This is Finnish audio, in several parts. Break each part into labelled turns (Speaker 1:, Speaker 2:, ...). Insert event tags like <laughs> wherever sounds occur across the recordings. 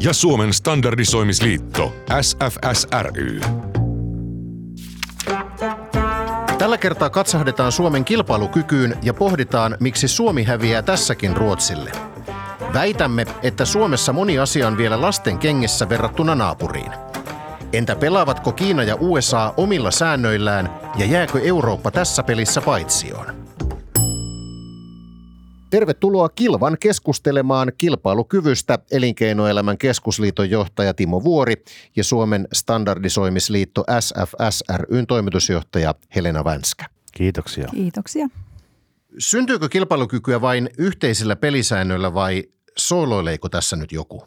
Speaker 1: ja Suomen standardisoimisliitto SFSRY.
Speaker 2: Tällä kertaa katsahdetaan Suomen kilpailukykyyn ja pohditaan, miksi Suomi häviää tässäkin Ruotsille. Väitämme, että Suomessa moni asia on vielä lasten kengissä verrattuna naapuriin. Entä pelaavatko Kiina ja USA omilla säännöillään ja jääkö Eurooppa tässä pelissä paitsioon? Tervetuloa Kilvan keskustelemaan kilpailukyvystä Elinkeinoelämän keskusliiton johtaja Timo Vuori ja Suomen standardisoimisliitto SFSRyn toimitusjohtaja Helena Vänskä.
Speaker 3: Kiitoksia.
Speaker 4: Kiitoksia.
Speaker 2: Syntyykö kilpailukykyä vain yhteisillä pelisäännöillä vai sooloileeko tässä nyt joku?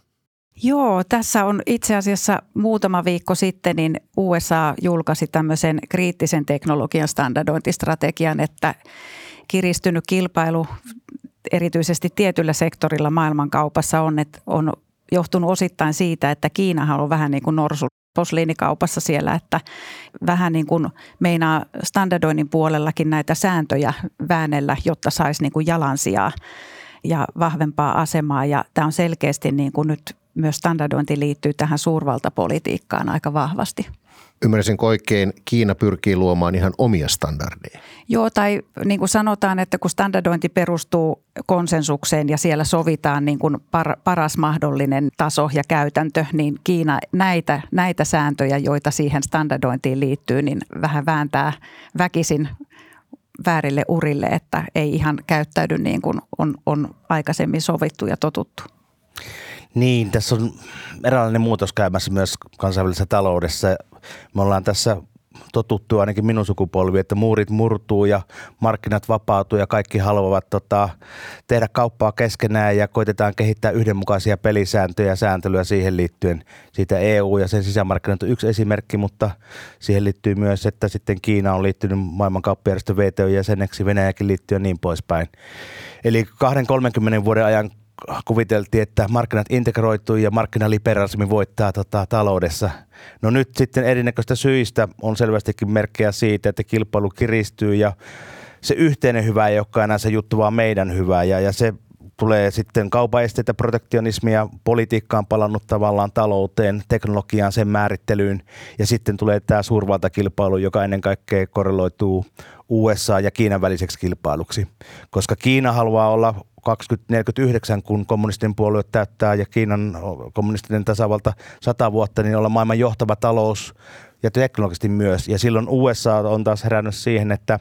Speaker 4: Joo, tässä on itse asiassa muutama viikko sitten niin USA julkaisi tämmöisen kriittisen teknologian standardointistrategian, että kiristynyt kilpailu erityisesti tietyllä sektorilla maailmankaupassa on, että on johtunut osittain siitä, että Kiina on vähän niin kuin norsu posliinikaupassa siellä, että vähän niin kuin meinaa standardoinnin puolellakin näitä sääntöjä väännellä, jotta saisi niin kuin jalansijaa ja vahvempaa asemaa. Ja tämä on selkeästi niin kuin nyt myös standardointi liittyy tähän suurvaltapolitiikkaan aika vahvasti.
Speaker 2: Ymmärsin oikein, Kiina pyrkii luomaan ihan omia standardeja.
Speaker 4: Joo, tai niin kuin sanotaan, että kun standardointi perustuu konsensukseen ja siellä sovitaan niin kuin par, paras mahdollinen taso ja käytäntö, niin Kiina näitä, näitä sääntöjä, joita siihen standardointiin liittyy, niin vähän vääntää väkisin väärille urille, että ei ihan käyttäydy niin kuin on, on aikaisemmin sovittu ja totuttu.
Speaker 3: Niin, tässä on eräänlainen muutos käymässä myös kansainvälisessä taloudessa. Me ollaan tässä totuttu ainakin minun sukupolvi, että muurit murtuu ja markkinat vapautuu ja kaikki haluavat tota, tehdä kauppaa keskenään ja koitetaan kehittää yhdenmukaisia pelisääntöjä ja sääntelyä siihen liittyen. Siitä EU ja sen sisämarkkinat on yksi esimerkki, mutta siihen liittyy myös, että sitten Kiina on liittynyt maailmankauppajärjestö VTO jäseneksi, Venäjäkin liittyy ja niin poispäin. Eli 20-30 vuoden ajan kuviteltiin, että markkinat integroituu ja markkinaliberalismi voittaa tota, taloudessa. No nyt sitten erinäköistä syistä on selvästikin merkkejä siitä, että kilpailu kiristyy ja se yhteinen hyvä ei olekaan enää se juttu, vaan meidän hyvää. Ja, ja se tulee sitten kaupaesteitä, protektionismia, politiikkaan palannut tavallaan talouteen, teknologiaan, sen määrittelyyn. Ja sitten tulee tämä suurvaltakilpailu, joka ennen kaikkea korreloituu USA ja Kiinan väliseksi kilpailuksi. Koska Kiina haluaa olla 2049, kun kommunistinen puolue täyttää ja Kiinan kommunistinen tasavalta 100 vuotta, niin olla maailman johtava talous ja teknologisesti myös. Ja silloin USA on taas herännyt siihen, että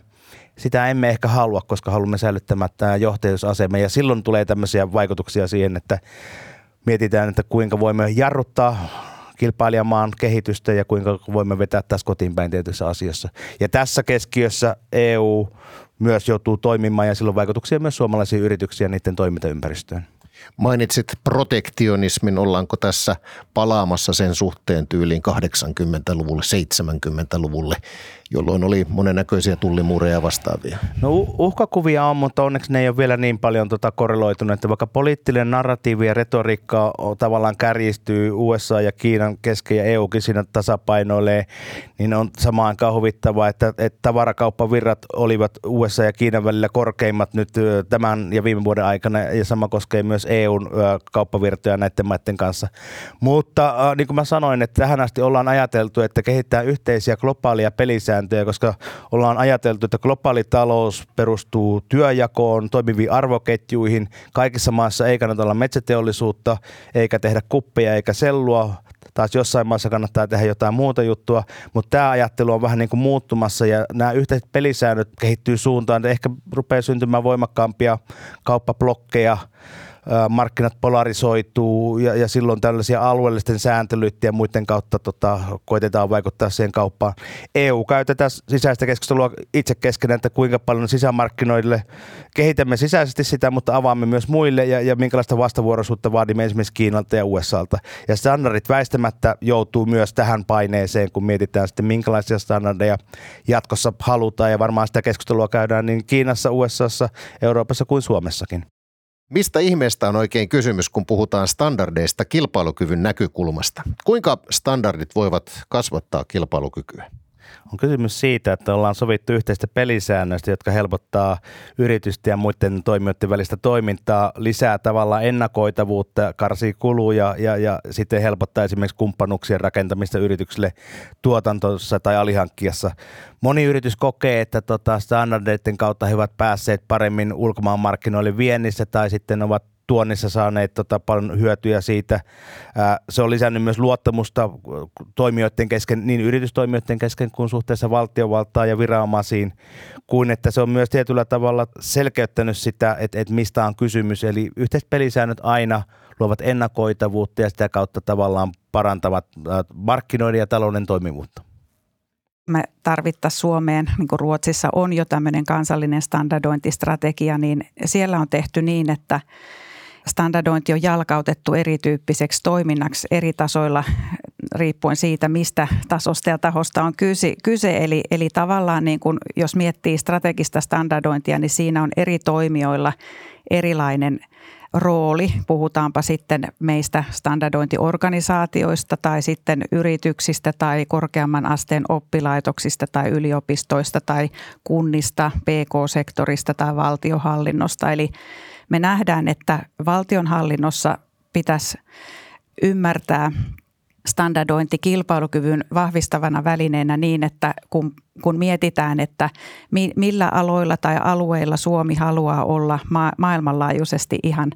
Speaker 3: sitä emme ehkä halua, koska haluamme säilyttämättä johtajuusasema. Ja silloin tulee tämmöisiä vaikutuksia siihen, että mietitään, että kuinka voimme jarruttaa kilpailijamaan kehitystä ja kuinka voimme vetää tässä kotiin päin tietyissä asiassa. Ja tässä keskiössä EU myös joutuu toimimaan ja silloin vaikutuksia myös suomalaisiin yrityksiin ja niiden toimintaympäristöön.
Speaker 2: Mainitsit protektionismin, ollaanko tässä palaamassa sen suhteen tyyliin 80-luvulle, 70-luvulle, jolloin oli monennäköisiä tullimuureja vastaavia?
Speaker 3: No uhkakuvia on, mutta onneksi ne ei ole vielä niin paljon tota korreloitunut, että vaikka poliittinen narratiivi ja retoriikka tavallaan kärjistyy USA ja Kiinan kesken ja EUkin siinä tasapainoilee, niin on samaan aikaan huvittavaa, että, että tavarakauppavirrat olivat USA ja Kiinan välillä korkeimmat nyt tämän ja viime vuoden aikana. Ja sama koskee myös EUn kauppavirtoja näiden maiden kanssa. Mutta niin kuin mä sanoin, että tähän asti ollaan ajateltu, että kehittää yhteisiä globaalia pelisääntöjä, koska ollaan ajateltu, että globaali talous perustuu työjakoon, toimiviin arvoketjuihin. Kaikissa maissa ei kannata olla metsäteollisuutta, eikä tehdä kuppeja eikä sellua, taas jossain maassa kannattaa tehdä jotain muuta juttua, mutta tämä ajattelu on vähän niin kuin muuttumassa ja nämä yhteiset pelisäännöt kehittyy suuntaan, että ehkä rupeaa syntymään voimakkaampia kauppablokkeja, markkinat polarisoituu ja, ja silloin tällaisia alueellisten sääntelyiden ja muiden kautta tota, koitetaan vaikuttaa siihen kauppaan. EU käytetään sisäistä keskustelua itse keskenään, että kuinka paljon sisämarkkinoille kehitämme sisäisesti sitä, mutta avaamme myös muille ja, ja minkälaista vastavuoroisuutta vaadimme esimerkiksi Kiinalta ja USAlta. Ja standardit väistämättä joutuu myös tähän paineeseen, kun mietitään sitten minkälaisia standardeja jatkossa halutaan ja varmaan sitä keskustelua käydään niin Kiinassa, USAssa, Euroopassa kuin Suomessakin.
Speaker 2: Mistä ihmeestä on oikein kysymys, kun puhutaan standardeista kilpailukyvyn näkökulmasta? Kuinka standardit voivat kasvattaa kilpailukykyä?
Speaker 3: On kysymys siitä, että ollaan sovittu yhteistä pelisäännöistä, jotka helpottaa yritysten ja muiden toimijoiden välistä toimintaa, lisää tavallaan ennakoitavuutta, karsii kuluja ja, ja sitten helpottaa esimerkiksi kumppanuuksien rakentamista yrityksille tuotantossa tai alihankkijassa. Moni yritys kokee, että tota standardeiden kautta he ovat päässeet paremmin ulkomaan markkinoille viennissä tai sitten ovat tuonnissa saaneet tota, paljon hyötyjä siitä. Se on lisännyt myös luottamusta toimijoiden kesken, niin yritystoimijoiden kesken kuin suhteessa valtiovaltaan ja viranomaisiin, kuin että se on myös tietyllä tavalla selkeyttänyt sitä, että, että mistä on kysymys. Eli yhteiset pelisäännöt aina luovat ennakoitavuutta ja sitä kautta tavallaan parantavat markkinoiden ja talouden toimivuutta
Speaker 4: me tarvittaisiin Suomeen, niin kuin Ruotsissa on jo tämmöinen kansallinen standardointistrategia, niin siellä on tehty niin, että standardointi on jalkautettu erityyppiseksi toiminnaksi eri tasoilla riippuen siitä, mistä tasosta ja tahosta on kyse. Eli, eli tavallaan niin kun, jos miettii strategista standardointia, niin siinä on eri toimijoilla erilainen rooli. Puhutaanpa sitten meistä standardointiorganisaatioista tai sitten yrityksistä tai korkeamman asteen oppilaitoksista tai yliopistoista tai kunnista, PK-sektorista tai valtiohallinnosta. Eli me nähdään, että valtionhallinnossa pitäisi ymmärtää standardointi kilpailukyvyn vahvistavana välineenä niin, että kun, kun mietitään, että mi, millä aloilla tai alueilla Suomi haluaa olla ma- maailmanlaajuisesti ihan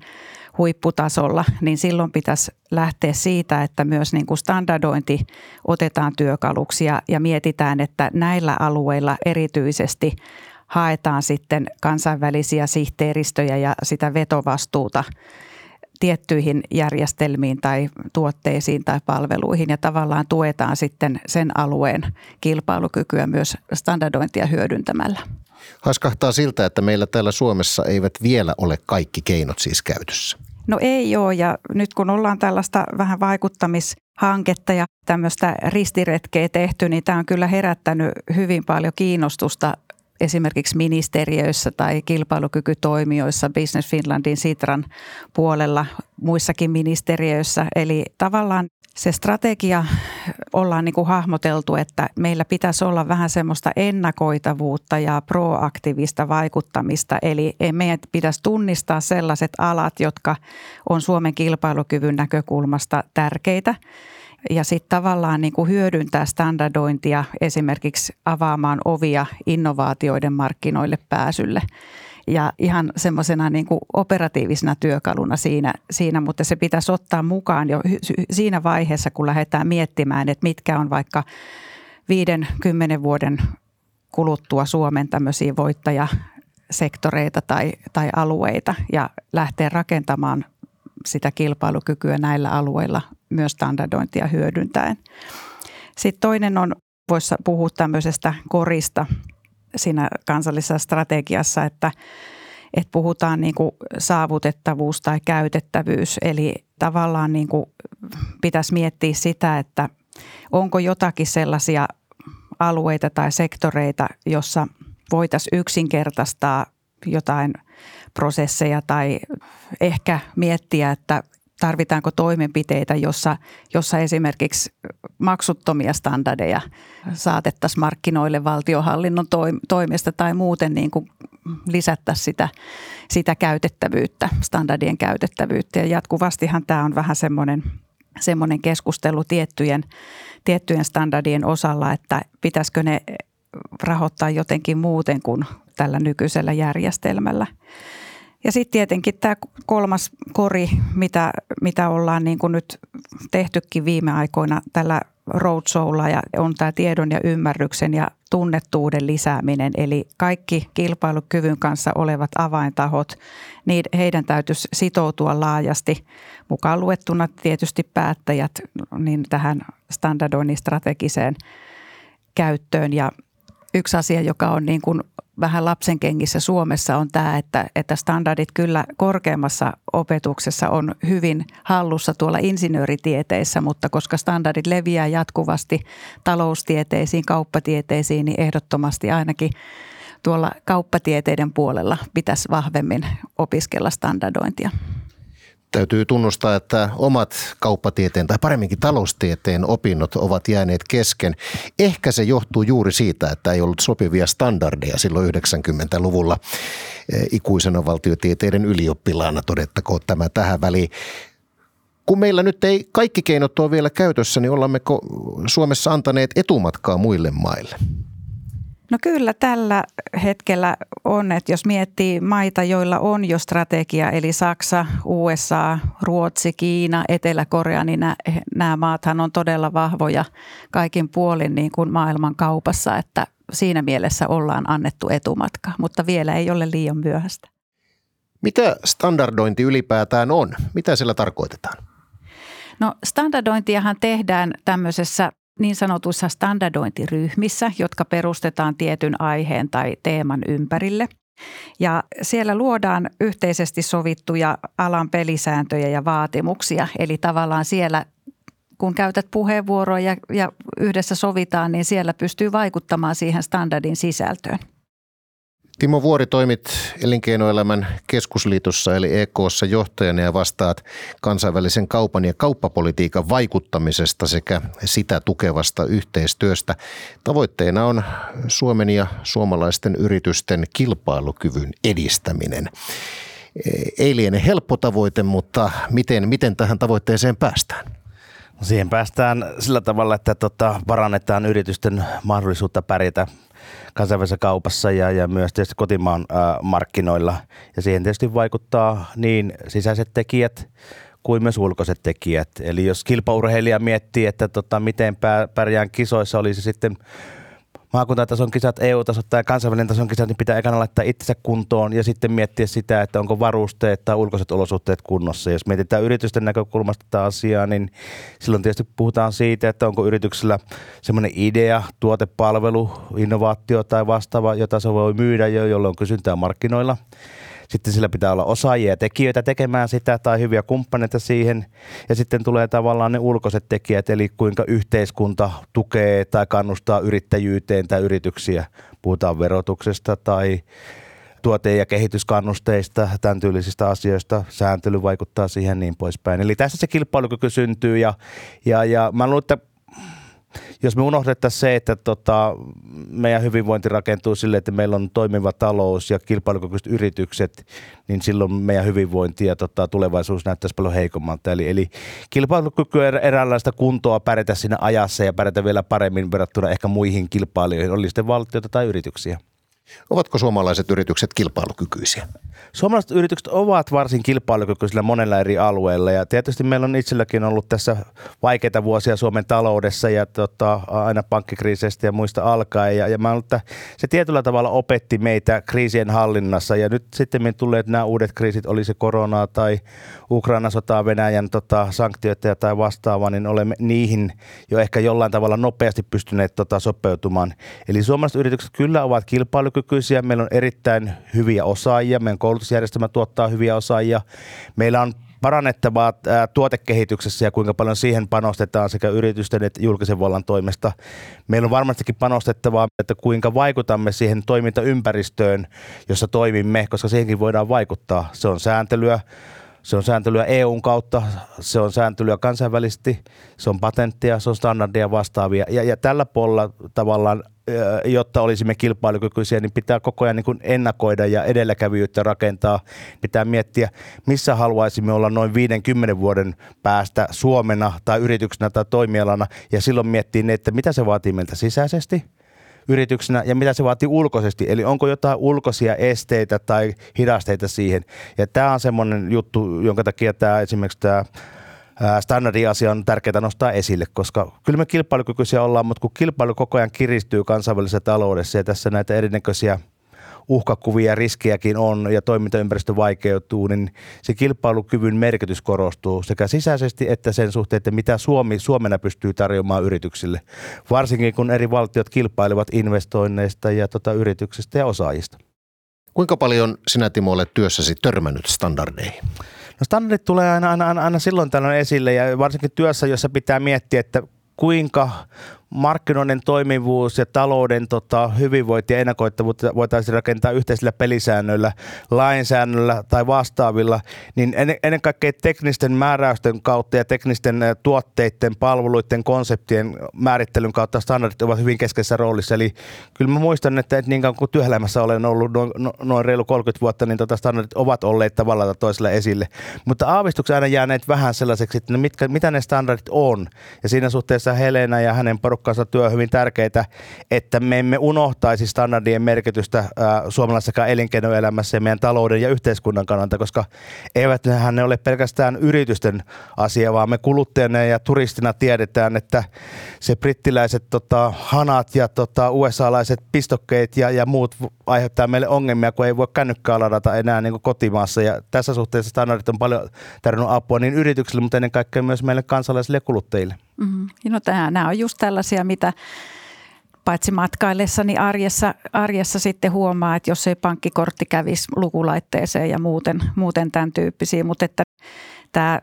Speaker 4: huipputasolla, niin silloin pitäisi lähteä siitä, että myös niin kuin standardointi otetaan työkaluksi ja, ja mietitään, että näillä alueilla erityisesti haetaan sitten kansainvälisiä sihteeristöjä ja sitä vetovastuuta tiettyihin järjestelmiin tai tuotteisiin tai palveluihin ja tavallaan tuetaan sitten sen alueen kilpailukykyä myös standardointia hyödyntämällä.
Speaker 2: Haskahtaa siltä, että meillä täällä Suomessa eivät vielä ole kaikki keinot siis käytössä.
Speaker 4: No ei ole ja nyt kun ollaan tällaista vähän vaikuttamishanketta ja tämmöistä ristiretkeä tehty, niin tämä on kyllä herättänyt hyvin paljon kiinnostusta esimerkiksi ministeriöissä tai kilpailukykytoimijoissa, Business Finlandin Sitran puolella, muissakin ministeriöissä. Eli tavallaan se strategia ollaan niin kuin hahmoteltu, että meillä pitäisi olla vähän semmoista ennakoitavuutta ja proaktiivista vaikuttamista. Eli meidän pitäisi tunnistaa sellaiset alat, jotka on Suomen kilpailukyvyn näkökulmasta tärkeitä – ja sitten tavallaan niin kuin hyödyntää standardointia esimerkiksi avaamaan ovia innovaatioiden markkinoille pääsylle. Ja ihan semmoisena niin kuin operatiivisena työkaluna siinä, siinä, mutta se pitäisi ottaa mukaan jo siinä vaiheessa, kun lähdetään miettimään, että mitkä on vaikka viiden, kymmenen vuoden kuluttua Suomen tämmöisiä voittajasektoreita tai, tai alueita ja lähteä rakentamaan sitä kilpailukykyä näillä alueilla myös standardointia hyödyntäen. Sitten toinen on, voisi puhua tämmöisestä korista siinä kansallisessa strategiassa, että, että puhutaan niin kuin saavutettavuus tai käytettävyys. Eli tavallaan niin kuin pitäisi miettiä sitä, että onko jotakin sellaisia alueita tai sektoreita, jossa voitaisiin yksinkertaistaa jotain prosesseja tai ehkä miettiä, että tarvitaanko toimenpiteitä, jossa, jossa esimerkiksi maksuttomia standardeja saatettaisiin markkinoille valtiohallinnon toimesta tai muuten niin kuin lisättäisiin sitä, sitä käytettävyyttä, standardien käytettävyyttä. Ja jatkuvastihan tämä on vähän semmoinen, semmoinen keskustelu tiettyjen, tiettyjen standardien osalla, että pitäisikö ne rahoittaa jotenkin muuten kuin tällä nykyisellä järjestelmällä. Ja sitten tietenkin tämä kolmas kori, mitä, mitä ollaan niin kuin nyt tehtykin viime aikoina tällä roadshowlla ja on tämä tiedon ja ymmärryksen ja tunnettuuden lisääminen. Eli kaikki kilpailukyvyn kanssa olevat avaintahot, niin heidän täytyisi sitoutua laajasti, mukaan luettuna tietysti päättäjät, niin tähän standardoinnin strategiseen käyttöön. Ja yksi asia, joka on niin kuin vähän lapsen kengissä Suomessa on tämä, että, että standardit kyllä korkeammassa opetuksessa on hyvin hallussa tuolla insinööritieteissä, mutta koska standardit leviää jatkuvasti taloustieteisiin, kauppatieteisiin, niin ehdottomasti ainakin tuolla kauppatieteiden puolella pitäisi vahvemmin opiskella standardointia.
Speaker 2: Täytyy tunnustaa, että omat kauppatieteen tai paremminkin taloustieteen opinnot ovat jääneet kesken. Ehkä se johtuu juuri siitä, että ei ollut sopivia standardeja silloin 90-luvulla eh, ikuisena valtiotieteiden ylioppilaana todettakoon tämä tähän väliin. Kun meillä nyt ei kaikki keinot ole vielä käytössä, niin ollammeko Suomessa antaneet etumatkaa muille maille?
Speaker 4: No kyllä tällä hetkellä on, että jos miettii maita, joilla on jo strategia, eli Saksa, USA, Ruotsi, Kiina, Etelä-Korea, niin nämä, nämä maathan on todella vahvoja kaikin puolin niin kuin maailman kaupassa, että siinä mielessä ollaan annettu etumatka, mutta vielä ei ole liian myöhäistä.
Speaker 2: Mitä standardointi ylipäätään on? Mitä sillä tarkoitetaan?
Speaker 4: No standardointiahan tehdään tämmöisessä niin sanotuissa standardointiryhmissä, jotka perustetaan tietyn aiheen tai teeman ympärille. Ja siellä luodaan yhteisesti sovittuja alan pelisääntöjä ja vaatimuksia. Eli tavallaan siellä, kun käytät puheenvuoroja ja, ja yhdessä sovitaan, niin siellä pystyy vaikuttamaan siihen standardin sisältöön.
Speaker 2: Timo Vuori toimit Elinkeinoelämän keskusliitossa eli EKssa johtajana ja vastaat kansainvälisen kaupan ja kauppapolitiikan vaikuttamisesta sekä sitä tukevasta yhteistyöstä. Tavoitteena on Suomen ja suomalaisten yritysten kilpailukyvyn edistäminen. Ei liene helppo tavoite, mutta miten, miten tähän tavoitteeseen päästään?
Speaker 3: Siihen päästään sillä tavalla, että tota, parannetaan yritysten mahdollisuutta pärjätä kansainvälisessä kaupassa ja, ja myös tietysti kotimaan ää, markkinoilla. Ja siihen tietysti vaikuttaa niin sisäiset tekijät kuin myös ulkoiset tekijät. Eli jos kilpaurheilija miettii, että tota, miten pärjään kisoissa, olisi sitten maakuntatason kisat, EU-tasot tai kansainvälinen tason kisat, niin pitää ekana laittaa itsensä kuntoon ja sitten miettiä sitä, että onko varusteet tai ulkoiset olosuhteet kunnossa. Jos mietitään yritysten näkökulmasta tätä asiaa, niin silloin tietysti puhutaan siitä, että onko yrityksellä semmoinen idea, tuotepalvelu, innovaatio tai vastaava, jota se voi myydä jo, jolloin on kysyntää markkinoilla. Sitten sillä pitää olla osaajia ja tekijöitä tekemään sitä tai hyviä kumppaneita siihen. Ja sitten tulee tavallaan ne ulkoiset tekijät, eli kuinka yhteiskunta tukee tai kannustaa yrittäjyyteen tai yrityksiä. Puhutaan verotuksesta tai tuote- ja kehityskannusteista, tämän tyylisistä asioista. Sääntely vaikuttaa siihen niin poispäin. Eli tässä se kilpailukyky syntyy ja, ja, ja mä luulen, että jos me unohdettaisiin se, että tota, meidän hyvinvointi rakentuu sille, että meillä on toimiva talous ja kilpailukykyiset yritykset, niin silloin meidän hyvinvointi ja tota, tulevaisuus näyttäisi paljon heikommalta. Eli, eli kilpailukyky on eräänlaista kuntoa pärjätä siinä ajassa ja pärjätä vielä paremmin verrattuna ehkä muihin kilpailijoihin, oli sitten valtioita tai yrityksiä.
Speaker 2: Ovatko suomalaiset yritykset kilpailukykyisiä?
Speaker 3: Suomalaiset yritykset ovat varsin kilpailukykyisillä monella eri alueilla ja tietysti meillä on itselläkin ollut tässä vaikeita vuosia Suomen taloudessa ja tota, aina pankkikriiseistä ja muista alkaen ja, ja mä että se tietyllä tavalla opetti meitä kriisien hallinnassa ja nyt sitten tulleet nämä uudet kriisit, oli se korona tai Ukraina sotaa Venäjän tota, sanktioita tai vastaavaa, niin olemme niihin jo ehkä jollain tavalla nopeasti pystyneet tota, sopeutumaan. Eli suomalaiset yritykset kyllä ovat kilpailukykyisiä, meillä on erittäin hyviä osaajia, meidän koulutusjärjestelmä tuottaa hyviä osaajia. Meillä on parannettavaa tuotekehityksessä ja kuinka paljon siihen panostetaan sekä yritysten että julkisen vallan toimesta. Meillä on varmastikin panostettavaa, että kuinka vaikutamme siihen toimintaympäristöön, jossa toimimme, koska siihenkin voidaan vaikuttaa. Se on sääntelyä, se on sääntelyä EUn kautta, se on sääntelyä kansainvälisesti, se on patenttia, se on standardia vastaavia. Ja, ja tällä puolella tavallaan jotta olisimme kilpailukykyisiä, niin pitää koko ajan niin kuin ennakoida ja edelläkävijyyttä rakentaa. Pitää miettiä, missä haluaisimme olla noin 50 vuoden päästä Suomena tai yrityksenä tai toimialana ja silloin miettiä, että mitä se vaatii meiltä sisäisesti – yrityksenä ja mitä se vaatii ulkoisesti. Eli onko jotain ulkoisia esteitä tai hidasteita siihen. Ja tämä on semmoinen juttu, jonka takia tämä esimerkiksi tämä standardiasia on tärkeää nostaa esille, koska kyllä me kilpailukykyisiä ollaan, mutta kun kilpailu koko ajan kiristyy kansainvälisessä taloudessa ja tässä näitä erinäköisiä uhkakuvia ja riskejäkin on ja toimintaympäristö vaikeutuu, niin se kilpailukyvyn merkitys korostuu sekä sisäisesti että sen suhteen, että mitä Suomi Suomena pystyy tarjoamaan yrityksille. Varsinkin kun eri valtiot kilpailevat investoinneista ja tota, yrityksistä ja osaajista.
Speaker 2: Kuinka paljon sinä Timo olet työssäsi törmännyt standardeihin?
Speaker 3: No standardit tulee aina, aina, aina silloin tällöin esille ja varsinkin työssä, jossa pitää miettiä, että kuinka markkinoiden toimivuus ja talouden tota, hyvinvointi ja ennakoittavuutta voitaisiin rakentaa yhteisillä pelisäännöillä, lainsäännöllä tai vastaavilla, niin ennen, kaikkea teknisten määräysten kautta ja teknisten tuotteiden, palveluiden, konseptien määrittelyn kautta standardit ovat hyvin keskeisessä roolissa. Eli kyllä mä muistan, että, niin kauan kuin työelämässä olen ollut noin, no, noin reilu 30 vuotta, niin tota standardit ovat olleet tavallaan toisella esille. Mutta aavistukset aina jääneet vähän sellaiseksi, että ne mitkä, mitä ne standardit on. Ja siinä suhteessa Helena ja hänen porukkansa työ on hyvin tärkeää, että me emme unohtaisi standardien merkitystä suomalaisessa elinkeinoelämässä ja meidän talouden ja yhteiskunnan kannalta, koska eivät ne ole pelkästään yritysten asia, vaan me kuluttajana ja turistina tiedetään, että se brittiläiset tota, hanat ja tota, USA-laiset pistokkeet ja, ja muut aiheuttaa meille ongelmia, kun ei voi kännykkää ladata enää niin kuin kotimaassa. Ja tässä suhteessa standardit on paljon tarjonnut apua niin yrityksille, mutta ennen kaikkea myös meille kansalaisille ja kuluttajille.
Speaker 4: Mm-hmm. No tämä, nämä on just tällaisia, mitä paitsi matkaillessani arjessa, arjessa sitten huomaa, että jos ei pankkikortti kävisi lukulaitteeseen ja muuten, muuten tämän tyyppisiä, mutta että tämä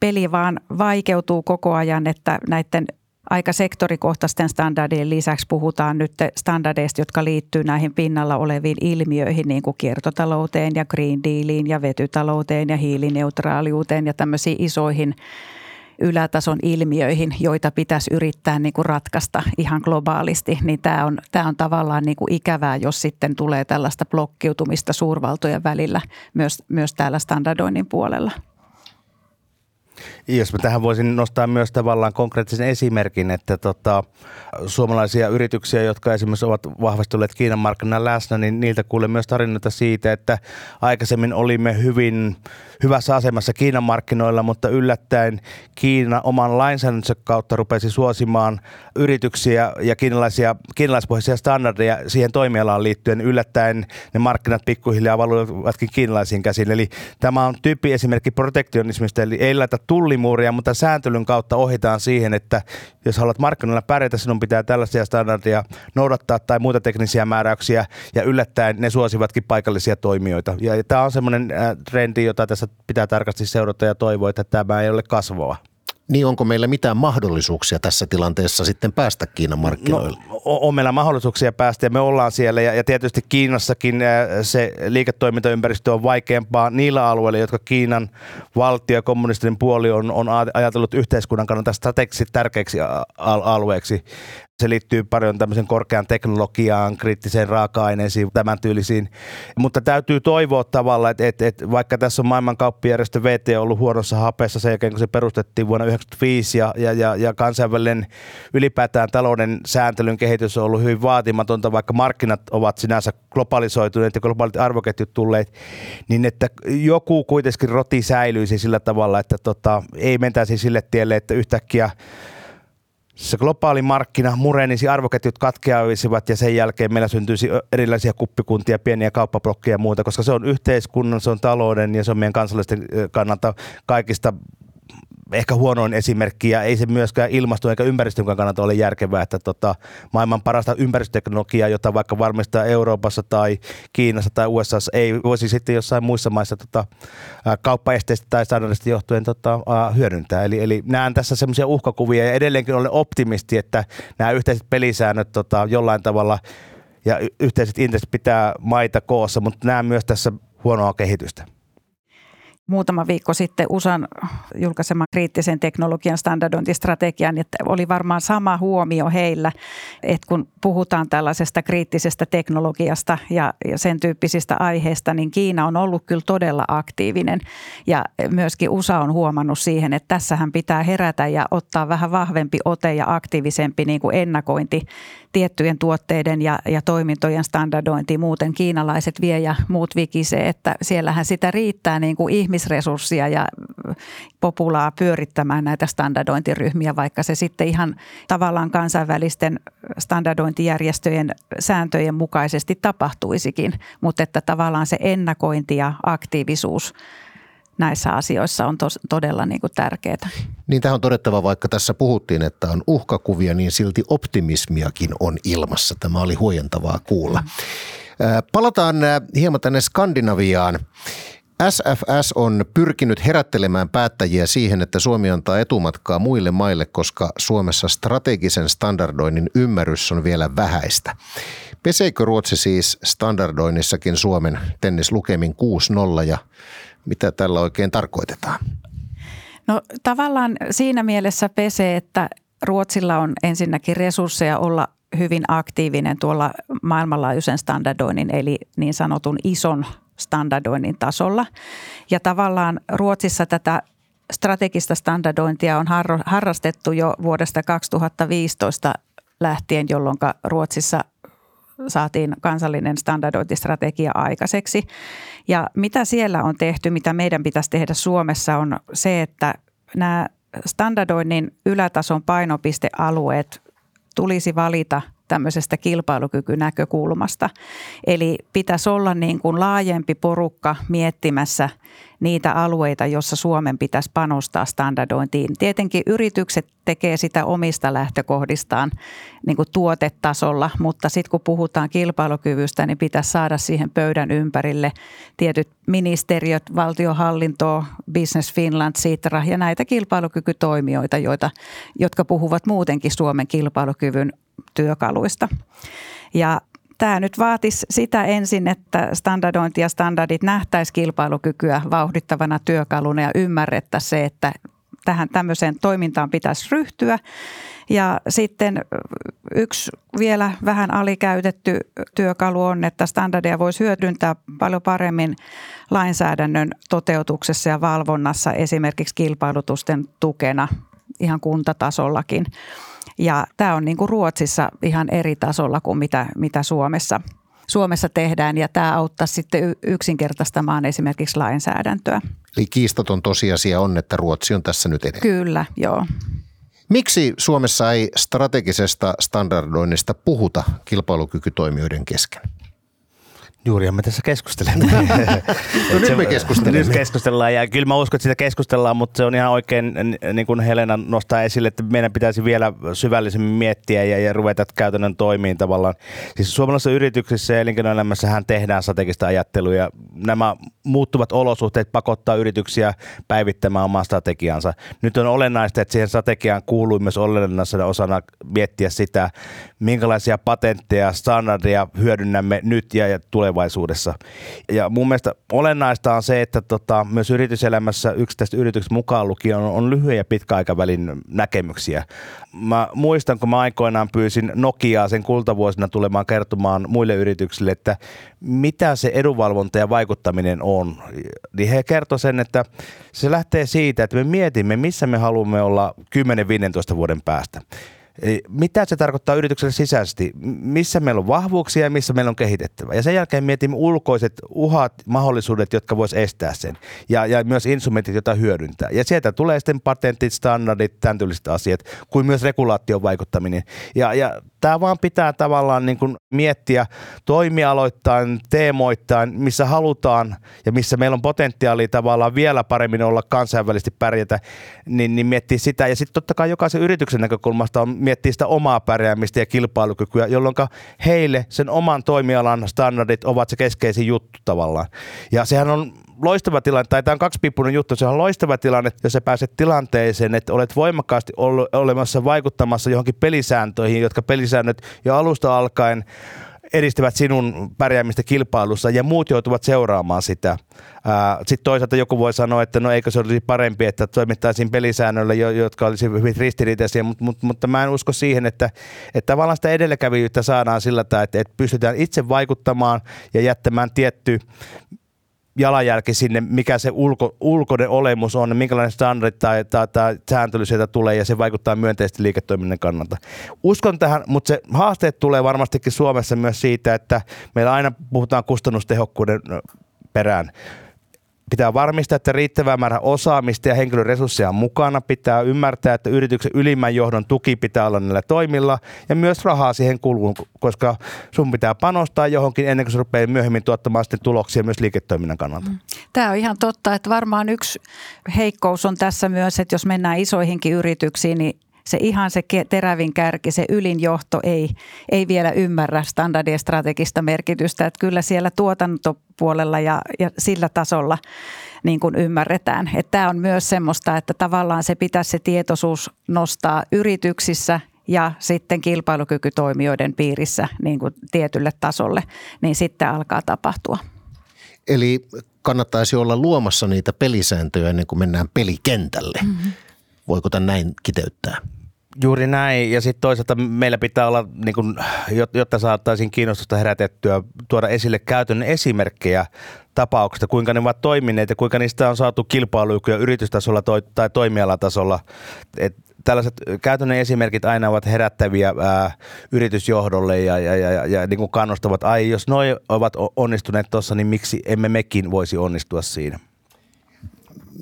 Speaker 4: peli vaan vaikeutuu koko ajan, että näiden aika sektorikohtaisten standardien lisäksi puhutaan nyt standardeista, jotka liittyy näihin pinnalla oleviin ilmiöihin, niin kuin kiertotalouteen ja Green Dealiin ja vetytalouteen ja hiilineutraaliuteen ja tämmöisiin isoihin ylätason ilmiöihin, joita pitäisi yrittää niin kuin ratkaista ihan globaalisti, niin tämä on, tämä on tavallaan niin kuin ikävää, jos sitten tulee tällaista blokkiutumista suurvaltojen välillä myös, myös täällä standardoinnin puolella.
Speaker 3: Jos mä tähän voisin nostaa myös tavallaan konkreettisen esimerkin, että tota, suomalaisia yrityksiä, jotka esimerkiksi ovat vahvasti olleet Kiinan markkinoilla läsnä, niin niiltä kuulee myös tarinoita siitä, että aikaisemmin olimme hyvin hyvässä asemassa Kiinan markkinoilla, mutta yllättäen Kiina oman lainsäädännönsä kautta rupesi suosimaan yrityksiä ja kiinalaisia, kiinalaispohjaisia standardeja siihen toimialaan liittyen. Yllättäen ne markkinat pikkuhiljaa valuivatkin kiinalaisiin käsiin. Eli tämä on tyyppi esimerkki protektionismista, eli ei laita tullimuuria, mutta sääntelyn kautta ohitaan siihen, että jos haluat markkinoilla pärjätä, sinun pitää tällaisia standardeja noudattaa tai muita teknisiä määräyksiä, ja yllättäen ne suosivatkin paikallisia toimijoita. Ja tämä on semmoinen äh, trendi, jota tässä pitää tarkasti seurata ja toivoa, että tämä ei ole kasvava.
Speaker 2: Niin onko meillä mitään mahdollisuuksia tässä tilanteessa sitten päästä Kiinan markkinoille?
Speaker 3: No, on meillä mahdollisuuksia päästä ja me ollaan siellä ja, ja tietysti Kiinassakin äh, se liiketoimintaympäristö on vaikeampaa niillä alueilla, jotka Kiinan valtio ja kommunistinen puoli on, on ajatellut yhteiskunnan kannalta strategisesti tärkeäksi alueeksi. Se liittyy paljon tämmöisen korkean teknologiaan, kriittiseen raaka-aineisiin, tämän tyylisiin. Mutta täytyy toivoa tavalla, että, että, että vaikka tässä on maailmankauppajärjestö VT ollut huonossa hapeessa sen jälkeen, kun se perustettiin vuonna 1995 ja, ja, ja, ja kansainvälinen ylipäätään talouden sääntelyn kehitys on ollut hyvin vaatimatonta, vaikka markkinat ovat sinänsä globalisoituneet ja globaalit arvoketjut tulleet, niin että joku kuitenkin roti säilyisi sillä tavalla, että tota, ei mentäisi sille tielle, että yhtäkkiä se globaali markkina murenisi, arvoketjut katkeaisivat ja sen jälkeen meillä syntyisi erilaisia kuppikuntia, pieniä kauppablokkeja ja muuta, koska se on yhteiskunnan, se on talouden ja se on meidän kansalaisten kannalta kaikista ehkä huonoin esimerkki ja ei se myöskään ilmasto- eikä ympäristön kannalta ole järkevää, että tota, maailman parasta ympäristöteknologiaa, jota vaikka valmistaa Euroopassa tai Kiinassa tai USA, ei voisi sitten jossain muissa maissa tota, kauppaesteistä tai standardista johtuen tota, hyödyntää. Eli, eli näen tässä semmoisia uhkakuvia ja edelleenkin olen optimisti, että nämä yhteiset pelisäännöt tota, jollain tavalla ja yhteiset intressit pitää maita koossa, mutta näen myös tässä huonoa kehitystä
Speaker 4: muutama viikko sitten USAn julkaisema kriittisen teknologian standardointistrategian, että oli varmaan sama huomio heillä, että kun puhutaan tällaisesta kriittisestä teknologiasta ja, sen tyyppisistä aiheista, niin Kiina on ollut kyllä todella aktiivinen. Ja myöskin USA on huomannut siihen, että tässähän pitää herätä ja ottaa vähän vahvempi ote ja aktiivisempi niin kuin ennakointi tiettyjen tuotteiden ja, ja toimintojen standardointi. Muuten kiinalaiset vie ja muut vikisee, että siellähän sitä riittää niin kuin ihmisresurssia ja populaa pyörittämään näitä standardointiryhmiä, vaikka se sitten ihan tavallaan kansainvälisten standardointijärjestöjen sääntöjen mukaisesti tapahtuisikin, mutta että tavallaan se ennakointi ja aktiivisuus näissä asioissa on tos, todella niin kuin tärkeää.
Speaker 2: Niin tähän on todettava, vaikka tässä puhuttiin, että on uhkakuvia, niin silti optimismiakin on ilmassa. Tämä oli huojentavaa kuulla. Palataan hieman tänne Skandinaviaan. SFS on pyrkinyt herättelemään päättäjiä siihen, että Suomi antaa etumatkaa muille maille, koska Suomessa strategisen standardoinnin ymmärrys on vielä vähäistä. Peseikö Ruotsi siis standardoinnissakin Suomen tennislukemin 6-0 ja mitä tällä oikein tarkoitetaan?
Speaker 4: No tavallaan siinä mielessä pesee, että Ruotsilla on ensinnäkin resursseja olla hyvin aktiivinen tuolla maailmanlaajuisen standardoinnin eli niin sanotun ison standardoinnin tasolla. Ja tavallaan Ruotsissa tätä strategista standardointia on harrastettu jo vuodesta 2015 lähtien, jolloin Ruotsissa saatiin kansallinen standardointistrategia aikaiseksi. Ja mitä siellä on tehty, mitä meidän pitäisi tehdä Suomessa on se, että nämä standardoinnin ylätason painopistealueet tulisi valita tämmöisestä kilpailukykynäkökulmasta. Eli pitäisi olla niin kuin laajempi porukka miettimässä niitä alueita, joissa Suomen pitäisi panostaa standardointiin. Tietenkin yritykset tekee sitä omista lähtökohdistaan niin kuin tuotetasolla, mutta sitten kun puhutaan kilpailukyvystä, niin pitäisi saada siihen pöydän ympärille tietyt ministeriöt, valtiohallinto, Business Finland, Sitra ja näitä kilpailukykytoimijoita, joita, jotka puhuvat muutenkin Suomen kilpailukyvyn työkaluista. Ja tämä nyt vaatisi sitä ensin, että standardointi ja standardit nähtäisi kilpailukykyä vauhdittavana työkaluna ja ymmärrettäisiin se, että tähän tämmöiseen toimintaan pitäisi ryhtyä. Ja sitten yksi vielä vähän alikäytetty työkalu on, että standardia voisi hyödyntää paljon paremmin lainsäädännön toteutuksessa ja valvonnassa esimerkiksi kilpailutusten tukena ihan kuntatasollakin. Ja tämä on niin kuin Ruotsissa ihan eri tasolla kuin mitä, mitä Suomessa, Suomessa tehdään ja tämä auttaa sitten yksinkertaistamaan esimerkiksi lainsäädäntöä.
Speaker 2: Eli kiistaton tosiasia on, että Ruotsi on tässä nyt edellä.
Speaker 4: Kyllä, joo.
Speaker 2: Miksi Suomessa ei strategisesta standardoinnista puhuta kilpailukykytoimijoiden kesken?
Speaker 3: Juuri me tässä keskustelemme. <laughs>
Speaker 2: no <laughs> nyt me keskustelemme.
Speaker 3: Nyt keskustellaan ja kyllä mä uskon, että sitä keskustellaan, mutta se on ihan oikein, niin kuin Helena nostaa esille, että meidän pitäisi vielä syvällisemmin miettiä ja, ja ruveta käytännön toimiin tavallaan. Siis suomalaisissa yrityksissä ja elinkeinoelämässähän tehdään strategista ajattelua ja nämä muuttuvat olosuhteet pakottaa yrityksiä päivittämään omaa strategiansa. Nyt on olennaista, että siihen strategiaan kuuluu myös olennaisena osana miettiä sitä, minkälaisia patentteja, standardeja hyödynnämme nyt ja, ja tulevaisuudessa. Ja mun mielestä olennaista on se, että tota, myös yrityselämässä yksittäiset yritykset mukaan lukien on, on lyhyen ja pitkäaikavälin näkemyksiä. Mä muistan, kun mä aikoinaan pyysin Nokiaa sen kultavuosina tulemaan kertomaan muille yrityksille, että mitä se edunvalvonta ja vaikuttaminen on. Niin he kertoi sen, että se lähtee siitä, että me mietimme, missä me haluamme olla 10-15 vuoden päästä. Mitä se tarkoittaa yritykselle sisäisesti? Missä meillä on vahvuuksia ja missä meillä on kehitettävä? Ja sen jälkeen mietimme ulkoiset uhat, mahdollisuudet, jotka vois estää sen. Ja, ja myös instrumentit, joita hyödyntää. Ja sieltä tulee sitten patentit, standardit, tämän asiat, kuin myös regulaation vaikuttaminen. Ja, ja tämä vaan pitää tavallaan niin kuin miettiä toimialoittain, teemoittain, missä halutaan ja missä meillä on potentiaalia tavallaan vielä paremmin olla kansainvälisesti pärjätä, niin, niin miettiä sitä. Ja sitten totta kai jokaisen yrityksen näkökulmasta on miettiä sitä omaa pärjäämistä ja kilpailukykyä, jolloin heille sen oman toimialan standardit ovat se keskeisin juttu tavallaan. Ja sehän on loistava tilanne, tai tämä on kaksipiippunen juttu, se on loistava tilanne, jos sä pääset tilanteeseen, että olet voimakkaasti ollut, olemassa vaikuttamassa johonkin pelisääntöihin, jotka pelisäännöt jo alusta alkaen edistävät sinun pärjäämistä kilpailussa ja muut joutuvat seuraamaan sitä. Sitten toisaalta joku voi sanoa, että no eikö se olisi parempi, että toimittaisiin pelisäännöillä, jotka olisi hyvin ristiriitaisia, mutta, mutta, mutta mä en usko siihen, että, että tavallaan sitä edelläkävijyyttä saadaan sillä tavalla, että, että pystytään itse vaikuttamaan ja jättämään tietty jalanjälki sinne, mikä se ulko, ulkoinen olemus on, minkälainen standardit tai, tai, tai sääntely sieltä tulee ja se vaikuttaa myönteisesti liiketoiminnan kannalta. Uskon tähän, mutta se haasteet tulee varmastikin Suomessa myös siitä, että meillä aina puhutaan kustannustehokkuuden perään. Pitää varmistaa, että riittävä määrä osaamista ja henkilöresursseja on mukana. Pitää ymmärtää, että yrityksen ylimmän johdon tuki pitää olla niillä toimilla ja myös rahaa siihen kuluu, koska sun pitää panostaa johonkin ennen kuin se rupeaa myöhemmin tuottamaan sitten tuloksia myös liiketoiminnan kannalta. Mm.
Speaker 4: Tämä on ihan totta, että varmaan yksi heikkous on tässä myös, että jos mennään isoihinkin yrityksiin, niin se ihan se terävin kärki, se ylin johto ei, ei vielä ymmärrä standardien strategista merkitystä. Että kyllä siellä tuotantopuolella ja, ja sillä tasolla niin kuin ymmärretään. Että tämä on myös semmoista, että tavallaan se pitäisi se tietoisuus nostaa yrityksissä ja sitten kilpailukykytoimijoiden piirissä niin kuin tietylle tasolle, niin sitten alkaa tapahtua.
Speaker 2: Eli kannattaisi olla luomassa niitä pelisääntöjä ennen kuin mennään pelikentälle. Mm-hmm. Voiko tämän näin kiteyttää?
Speaker 3: Juuri näin. Ja sitten toisaalta meillä pitää olla, niin kun, jotta saataisiin kiinnostusta herätettyä, tuoda esille käytännön esimerkkejä tapauksista, kuinka ne ovat toimineet ja kuinka niistä on saatu kilpailukykyä yritystasolla toi, tai toimialatasolla. Et tällaiset käytännön esimerkit aina ovat herättäviä ää, yritysjohdolle ja, ja, ja, ja, ja niin kuin kannustavat, ai jos noi ovat onnistuneet tuossa, niin miksi emme mekin voisi onnistua siinä?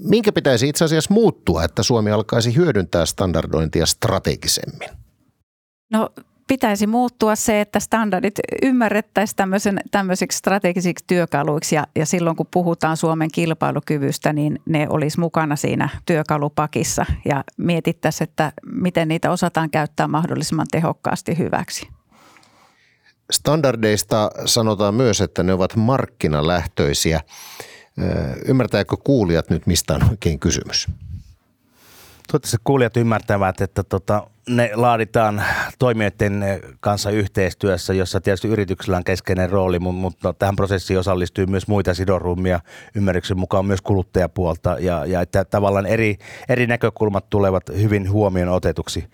Speaker 2: Minkä pitäisi itse asiassa muuttua, että Suomi alkaisi hyödyntää standardointia strategisemmin?
Speaker 4: No pitäisi muuttua se, että standardit ymmärrettäisiin tämmöisen, tämmöisiksi strategisiksi työkaluiksi ja, ja silloin kun puhutaan Suomen kilpailukyvystä, niin ne olisi mukana siinä työkalupakissa ja mietittäisiin, että miten niitä osataan käyttää mahdollisimman tehokkaasti hyväksi.
Speaker 2: Standardeista sanotaan myös, että ne ovat markkinalähtöisiä. Ymmärtääkö kuulijat nyt, mistä on oikein kysymys?
Speaker 3: Toivottavasti kuulijat ymmärtävät, että tota, ne laaditaan toimijoiden kanssa yhteistyössä, jossa tietysti yrityksellä on keskeinen rooli, mutta tähän prosessiin osallistuu myös muita sidorumia, ymmärryksen mukaan myös kuluttajapuolta ja, ja että tavallaan eri, eri näkökulmat tulevat hyvin huomioon otetuksi.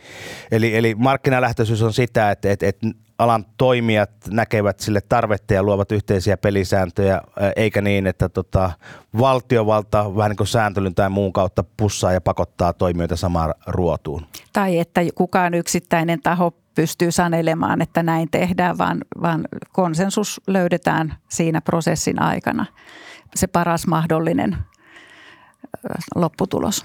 Speaker 3: Eli, eli markkinalähtöisyys on sitä, että, että, että alan toimijat näkevät sille tarvetta ja luovat yhteisiä pelisääntöjä, eikä niin, että tota, valtiovalta vähän niin kuin sääntelyn tai muun kautta pussaa ja pakottaa toimijoita samaan ruotuun.
Speaker 4: Tai että kukaan yksittäinen taho pystyy sanelemaan, että näin tehdään, vaan, vaan konsensus löydetään siinä prosessin aikana. Se paras mahdollinen lopputulos.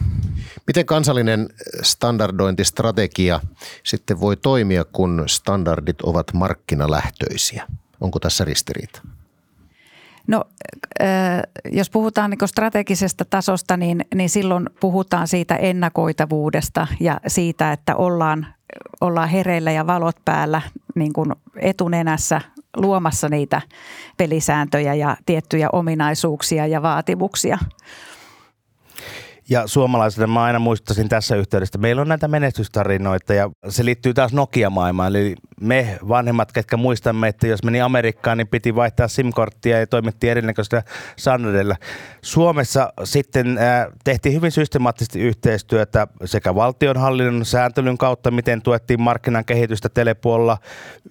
Speaker 2: Miten kansallinen standardointistrategia sitten voi toimia, kun standardit ovat markkinalähtöisiä? Onko tässä ristiriita?
Speaker 4: No, jos puhutaan niin strategisesta tasosta, niin, niin silloin puhutaan siitä ennakoitavuudesta ja siitä, että ollaan, ollaan hereillä ja valot päällä niin kuin etunenässä luomassa niitä pelisääntöjä ja tiettyjä ominaisuuksia ja vaatimuksia.
Speaker 3: Ja suomalaisille mä aina muistaisin tässä yhteydessä, meillä on näitä menestystarinoita ja se liittyy taas Nokia-maailmaan. Eli me vanhemmat, ketkä muistamme, että jos meni Amerikkaan, niin piti vaihtaa SIM-korttia ja toimittiin erinäköisillä standardeilla. Suomessa sitten äh, tehtiin hyvin systemaattisesti yhteistyötä sekä valtionhallinnon sääntelyn kautta, miten tuettiin markkinan kehitystä telepuolella.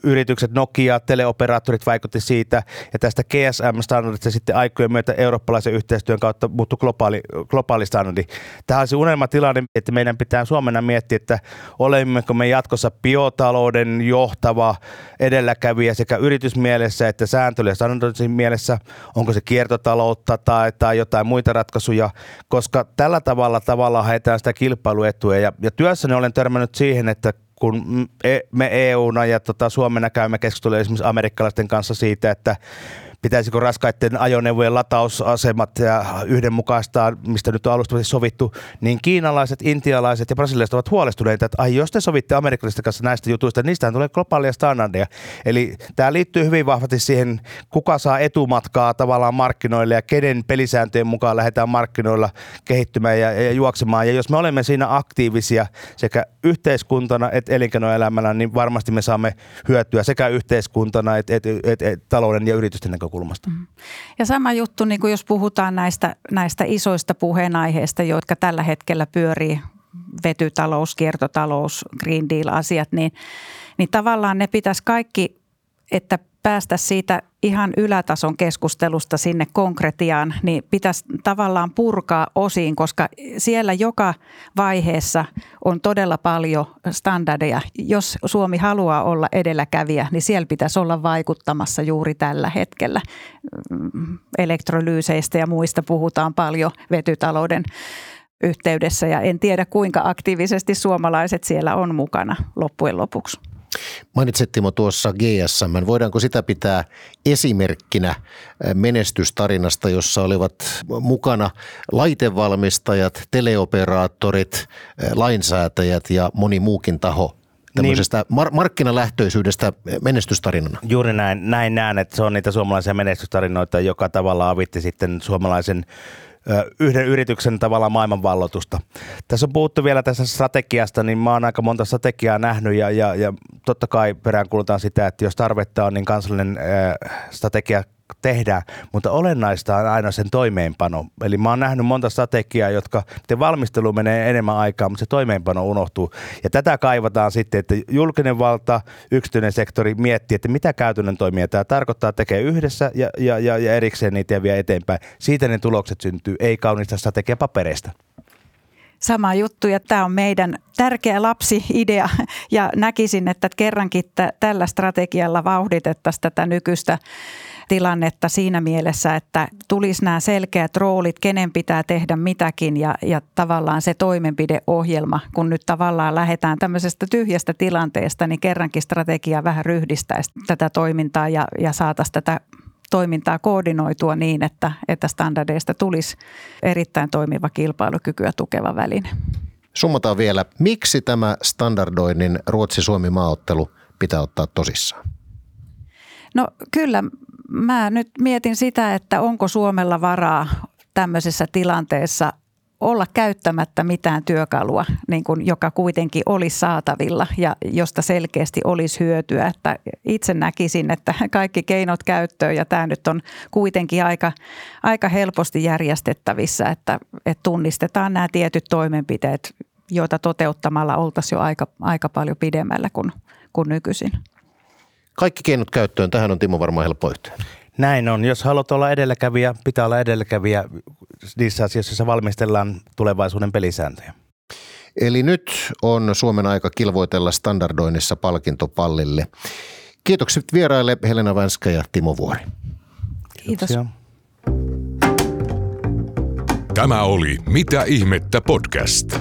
Speaker 3: Yritykset Nokia, teleoperaattorit vaikutti siitä ja tästä GSM-standardista sitten aikojen myötä eurooppalaisen yhteistyön kautta muuttui globaali, globaali standardi. Tämä on se unelmatilanne, että meidän pitää Suomena miettiä, että olemmeko me jatkossa biotalouden johtava edelläkävijä sekä yritysmielessä että sääntely- ja standardoinnin mielessä, onko se kiertotaloutta tai, tai jotain muita ratkaisuja, koska tällä tavalla tavalla haetaan sitä kilpailuetua. Ja, ja työssäni olen törmännyt siihen, että kun me EUna ja tota Suomena käymme keskustelua esimerkiksi amerikkalaisten kanssa siitä, että pitäisikö raskaiden ajoneuvojen latausasemat ja yhdenmukaistaa, mistä nyt on alustavasti sovittu, niin kiinalaiset, intialaiset ja brasililaiset ovat huolestuneita, että ai jos te sovitte amerikkalaisten kanssa näistä jutuista, niistähän tulee globaalia standardeja. Eli tämä liittyy hyvin vahvasti siihen, kuka saa etumatkaa tavallaan markkinoille ja kenen pelisääntöjen mukaan lähdetään markkinoilla kehittymään ja, ja juoksemaan. Ja jos me olemme siinä aktiivisia sekä yhteiskuntana että elinkeinoelämällä, niin varmasti me saamme hyötyä sekä yhteiskuntana että et, et, et, talouden ja yritysten näkökulmasta näkökulmasta. Mm.
Speaker 4: Ja sama juttu, niin kuin jos puhutaan näistä, näistä isoista puheenaiheista, jotka tällä hetkellä pyörii, vetytalous, kiertotalous, Green Deal-asiat, niin, niin tavallaan ne pitäisi kaikki että päästä siitä ihan ylätason keskustelusta sinne konkretiaan, niin pitäisi tavallaan purkaa osiin, koska siellä joka vaiheessa on todella paljon standardeja. Jos Suomi haluaa olla edelläkävijä, niin siellä pitäisi olla vaikuttamassa juuri tällä hetkellä. Elektrolyyseistä ja muista puhutaan paljon vetytalouden yhteydessä ja en tiedä kuinka aktiivisesti suomalaiset siellä on mukana loppujen lopuksi.
Speaker 2: Mainitsit Timo tuossa GSM. Voidaanko sitä pitää esimerkkinä eh, menestystarinasta, jossa olivat mukana laitevalmistajat, teleoperaattorit, eh, lainsäätäjät ja moni muukin taho tämmöisestä niin, mar- markkinalähtöisyydestä menestystarinana.
Speaker 3: Juuri näin, näin näen, että se on niitä suomalaisia menestystarinoita, joka tavalla avitti sitten suomalaisen yhden yrityksen tavallaan maailmanvallotusta. Tässä on puhuttu vielä tässä strategiasta, niin mä oon aika monta strategiaa nähnyt ja, ja, ja totta kai peräänkuulutaan sitä, että jos tarvetta on, niin kansallinen strategia tehdään, mutta olennaista on aina sen toimeenpano. Eli mä oon nähnyt monta strategiaa, jotka te valmistelu menee enemmän aikaa, mutta se toimeenpano unohtuu. Ja tätä kaivataan sitten, että julkinen valta, yksityinen sektori miettii, että mitä käytännön toimia tämä tarkoittaa, tekee yhdessä ja, ja, ja, ja erikseen niitä vie eteenpäin. Siitä ne tulokset syntyy, ei kaunista strategiapapereista
Speaker 4: sama juttu ja tämä on meidän tärkeä lapsi-idea ja näkisin, että kerrankin t- tällä strategialla vauhditettaisiin tätä nykyistä tilannetta siinä mielessä, että tulisi nämä selkeät roolit, kenen pitää tehdä mitäkin ja, ja tavallaan se toimenpideohjelma, kun nyt tavallaan lähdetään tämmöisestä tyhjästä tilanteesta, niin kerrankin strategia vähän ryhdistäisi tätä toimintaa ja, ja saataisiin tätä toimintaa koordinoitua niin, että, että standardeista tulisi erittäin toimiva kilpailukykyä tukeva väline.
Speaker 2: Summataan vielä, miksi tämä standardoinnin Ruotsi-Suomi-maaottelu pitää ottaa tosissaan?
Speaker 4: No kyllä mä nyt mietin sitä, että onko Suomella varaa tämmöisessä tilanteessa olla käyttämättä mitään työkalua, niin kuin, joka kuitenkin olisi saatavilla ja josta selkeästi olisi hyötyä. Että itse näkisin, että kaikki keinot käyttöön ja tämä nyt on kuitenkin aika, aika helposti järjestettävissä, että, että tunnistetaan nämä tietyt toimenpiteet, joita toteuttamalla oltaisiin jo aika, aika paljon pidemmällä kuin, kuin nykyisin.
Speaker 2: Kaikki keinot käyttöön. Tähän on Timo varmaan helppo yhtyä.
Speaker 3: Näin on. Jos haluat olla edelläkävijä, pitää olla edelläkävijä niissä asioissa, joissa valmistellaan tulevaisuuden pelisääntöjä.
Speaker 2: Eli nyt on Suomen aika kilvoitella standardoinnissa palkintopallille. Kiitokset vieraille Helena Vänskä ja Timo Vuori.
Speaker 4: Kiitos.
Speaker 1: Tämä oli Mitä ihmettä podcast.